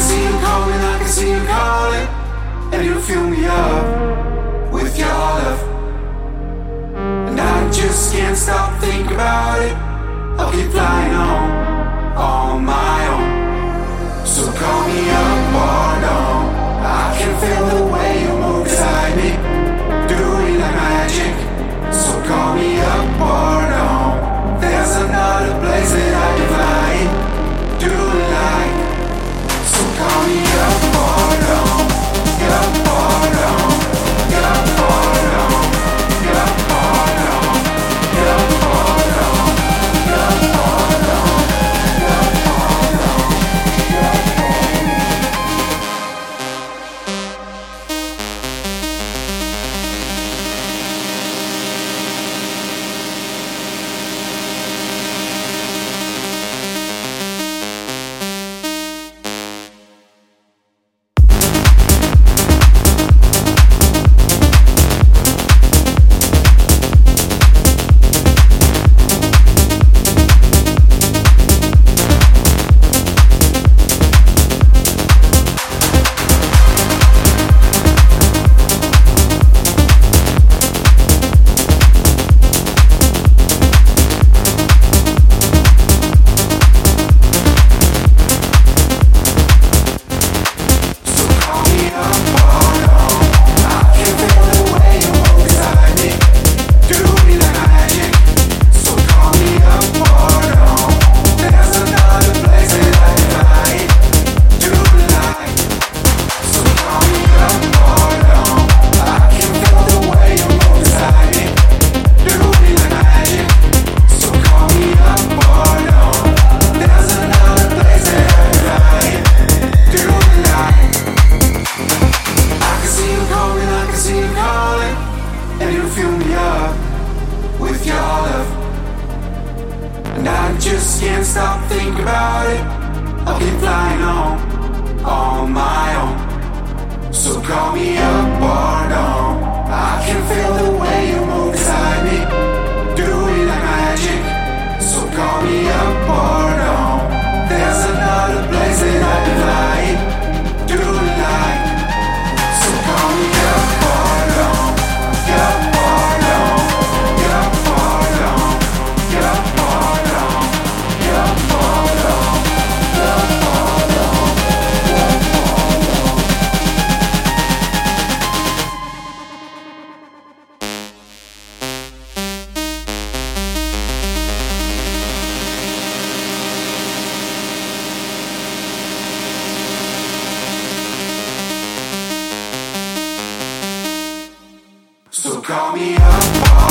can see you coming, I can see you calling, and you fill me up with your love. And I just can't stop thinking about it. I'll keep flying on on my own. So call me up or no, I can feel the stop, thinking about it. I'll keep flying on, on my own. So call me up or down. I can feel the way call me up.